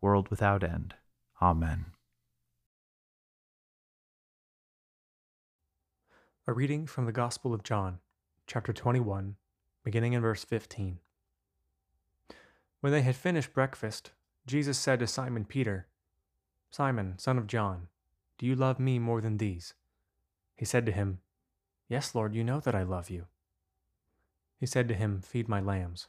world without end. Amen. A reading from the Gospel of John, chapter 21, beginning in verse 15. When they had finished breakfast, Jesus said to Simon Peter, Simon, son of John, do you love me more than these? He said to him, Yes, Lord, you know that I love you. He said to him, Feed my lambs.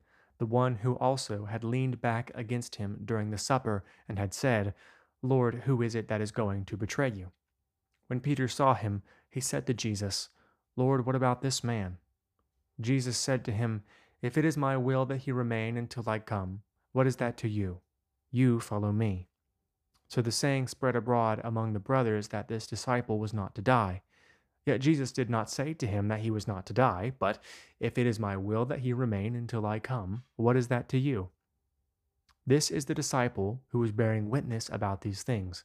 the one who also had leaned back against him during the supper and had said, Lord, who is it that is going to betray you? When Peter saw him, he said to Jesus, Lord, what about this man? Jesus said to him, If it is my will that he remain until I come, what is that to you? You follow me. So the saying spread abroad among the brothers that this disciple was not to die. Yet Jesus did not say to him that he was not to die, but, If it is my will that he remain until I come, what is that to you? This is the disciple who is bearing witness about these things,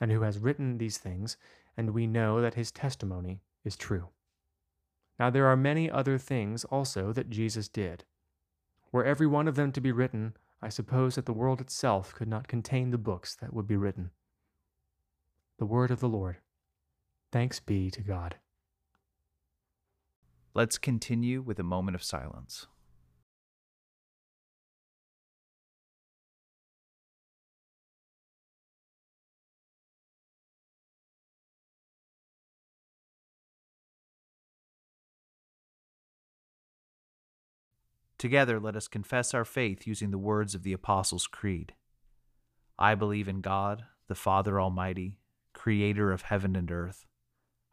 and who has written these things, and we know that his testimony is true. Now there are many other things also that Jesus did. Were every one of them to be written, I suppose that the world itself could not contain the books that would be written. The word of the Lord. Thanks be to God. Let's continue with a moment of silence. Together, let us confess our faith using the words of the Apostles' Creed. I believe in God, the Father Almighty, creator of heaven and earth.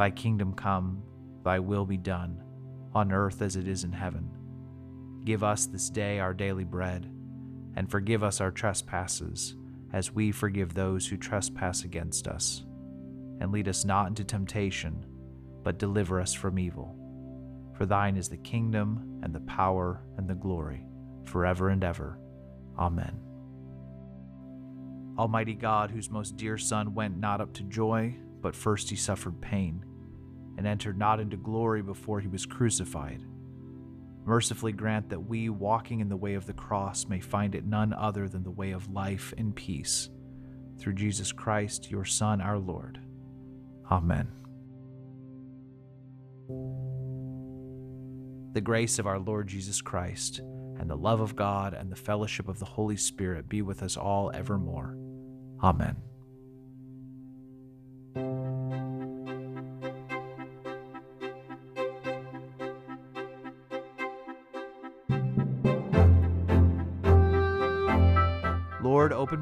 Thy kingdom come, thy will be done, on earth as it is in heaven. Give us this day our daily bread, and forgive us our trespasses, as we forgive those who trespass against us. And lead us not into temptation, but deliver us from evil. For thine is the kingdom, and the power, and the glory, forever and ever. Amen. Almighty God, whose most dear Son went not up to joy, but first he suffered pain, and entered not into glory before he was crucified, mercifully grant that we, walking in the way of the cross, may find it none other than the way of life and peace. Through Jesus Christ, your Son, our Lord. Amen. The grace of our Lord Jesus Christ, and the love of God, and the fellowship of the Holy Spirit be with us all evermore. Amen.